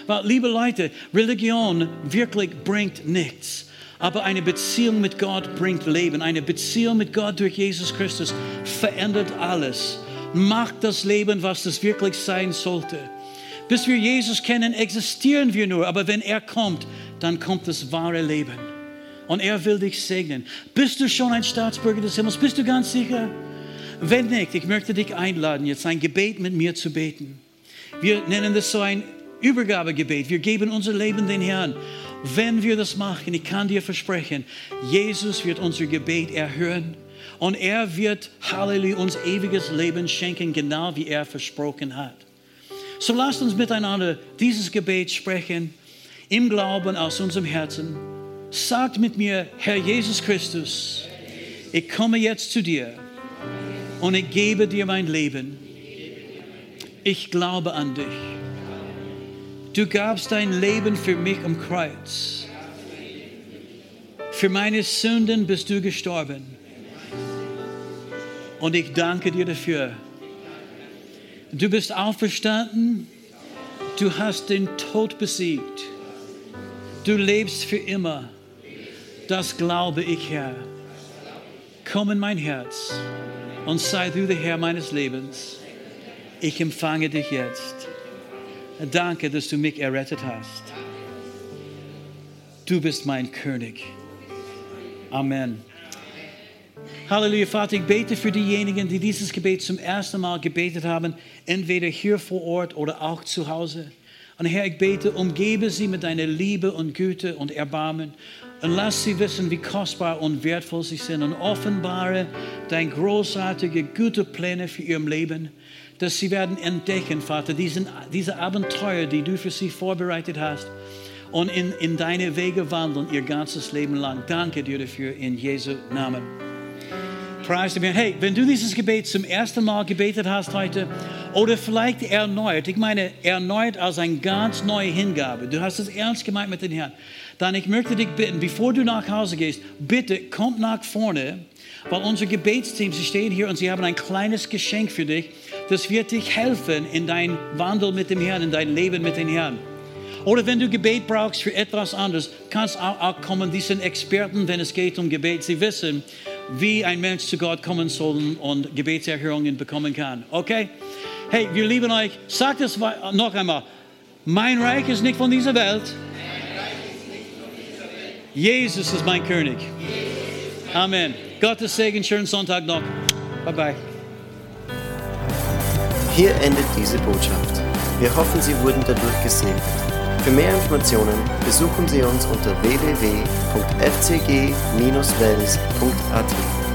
Weil, liebe Leute, Religion wirklich bringt nichts. Aber eine Beziehung mit Gott bringt Leben. Eine Beziehung mit Gott durch Jesus Christus verändert alles. Macht das Leben, was es wirklich sein sollte. Bis wir Jesus kennen, existieren wir nur. Aber wenn er kommt, dann kommt das wahre Leben. Und er will dich segnen. Bist du schon ein Staatsbürger des Himmels? Bist du ganz sicher? Wenn nicht, ich möchte dich einladen, jetzt ein Gebet mit mir zu beten. Wir nennen das so ein Übergabegebet. Wir geben unser Leben den Herrn. Wenn wir das machen, ich kann dir versprechen, Jesus wird unser Gebet erhören und er wird, Halleluja, uns ewiges Leben schenken, genau wie er versprochen hat. So lasst uns miteinander dieses Gebet sprechen, im Glauben aus unserem Herzen. Sagt mit mir, Herr Jesus Christus, ich komme jetzt zu dir und ich gebe dir mein Leben. Ich glaube an dich. Du gabst dein Leben für mich am Kreuz. Für meine Sünden bist du gestorben. Und ich danke dir dafür. Du bist auferstanden. Du hast den Tod besiegt. Du lebst für immer. Das glaube ich, Herr. Komm in mein Herz und sei du der Herr meines Lebens. Ich empfange dich jetzt. Danke, dass du mich errettet hast. Du bist mein König. Amen. Halleluja, Vater, ich bete für diejenigen, die dieses Gebet zum ersten Mal gebetet haben, entweder hier vor Ort oder auch zu Hause. Und Herr, ich bete, umgebe sie mit deiner Liebe und Güte und Erbarmen und lass sie wissen, wie kostbar und wertvoll sie sind und offenbare deine großartige, gute Pläne für ihr Leben dass sie werden entdecken, Vater, diesen, diese Abenteuer, die du für sie vorbereitet hast und in, in deine Wege wandeln ihr ganzes Leben lang. Danke dir dafür in Jesu Namen. Hey, wenn du dieses Gebet zum ersten Mal gebetet hast heute oder vielleicht erneut, ich meine erneut als eine ganz neue Hingabe, du hast es ernst gemeint mit den Herrn, dann ich möchte dich bitten, bevor du nach Hause gehst, bitte komm nach vorne, weil unser Gebetsteam, sie stehen hier und sie haben ein kleines Geschenk für dich das wird dich helfen in dein Wandel mit dem Herrn, in dein Leben mit dem Herrn. Oder wenn du Gebet brauchst für etwas anderes, kannst auch, auch kommen. Die sind Experten, wenn es geht um Gebet. Sie wissen, wie ein Mensch zu Gott kommen soll und Gebetserhörungen bekommen kann. Okay? Hey, wir lieben euch. Sagt es noch einmal. Mein Reich ist nicht von dieser Welt. Jesus ist mein König. Amen. Gottes Segen, schönen Sonntag noch. Bye bye. Hier endet diese Botschaft. Wir hoffen, Sie wurden dadurch gesegnet. Für mehr Informationen besuchen Sie uns unter www.fcg-wells.at.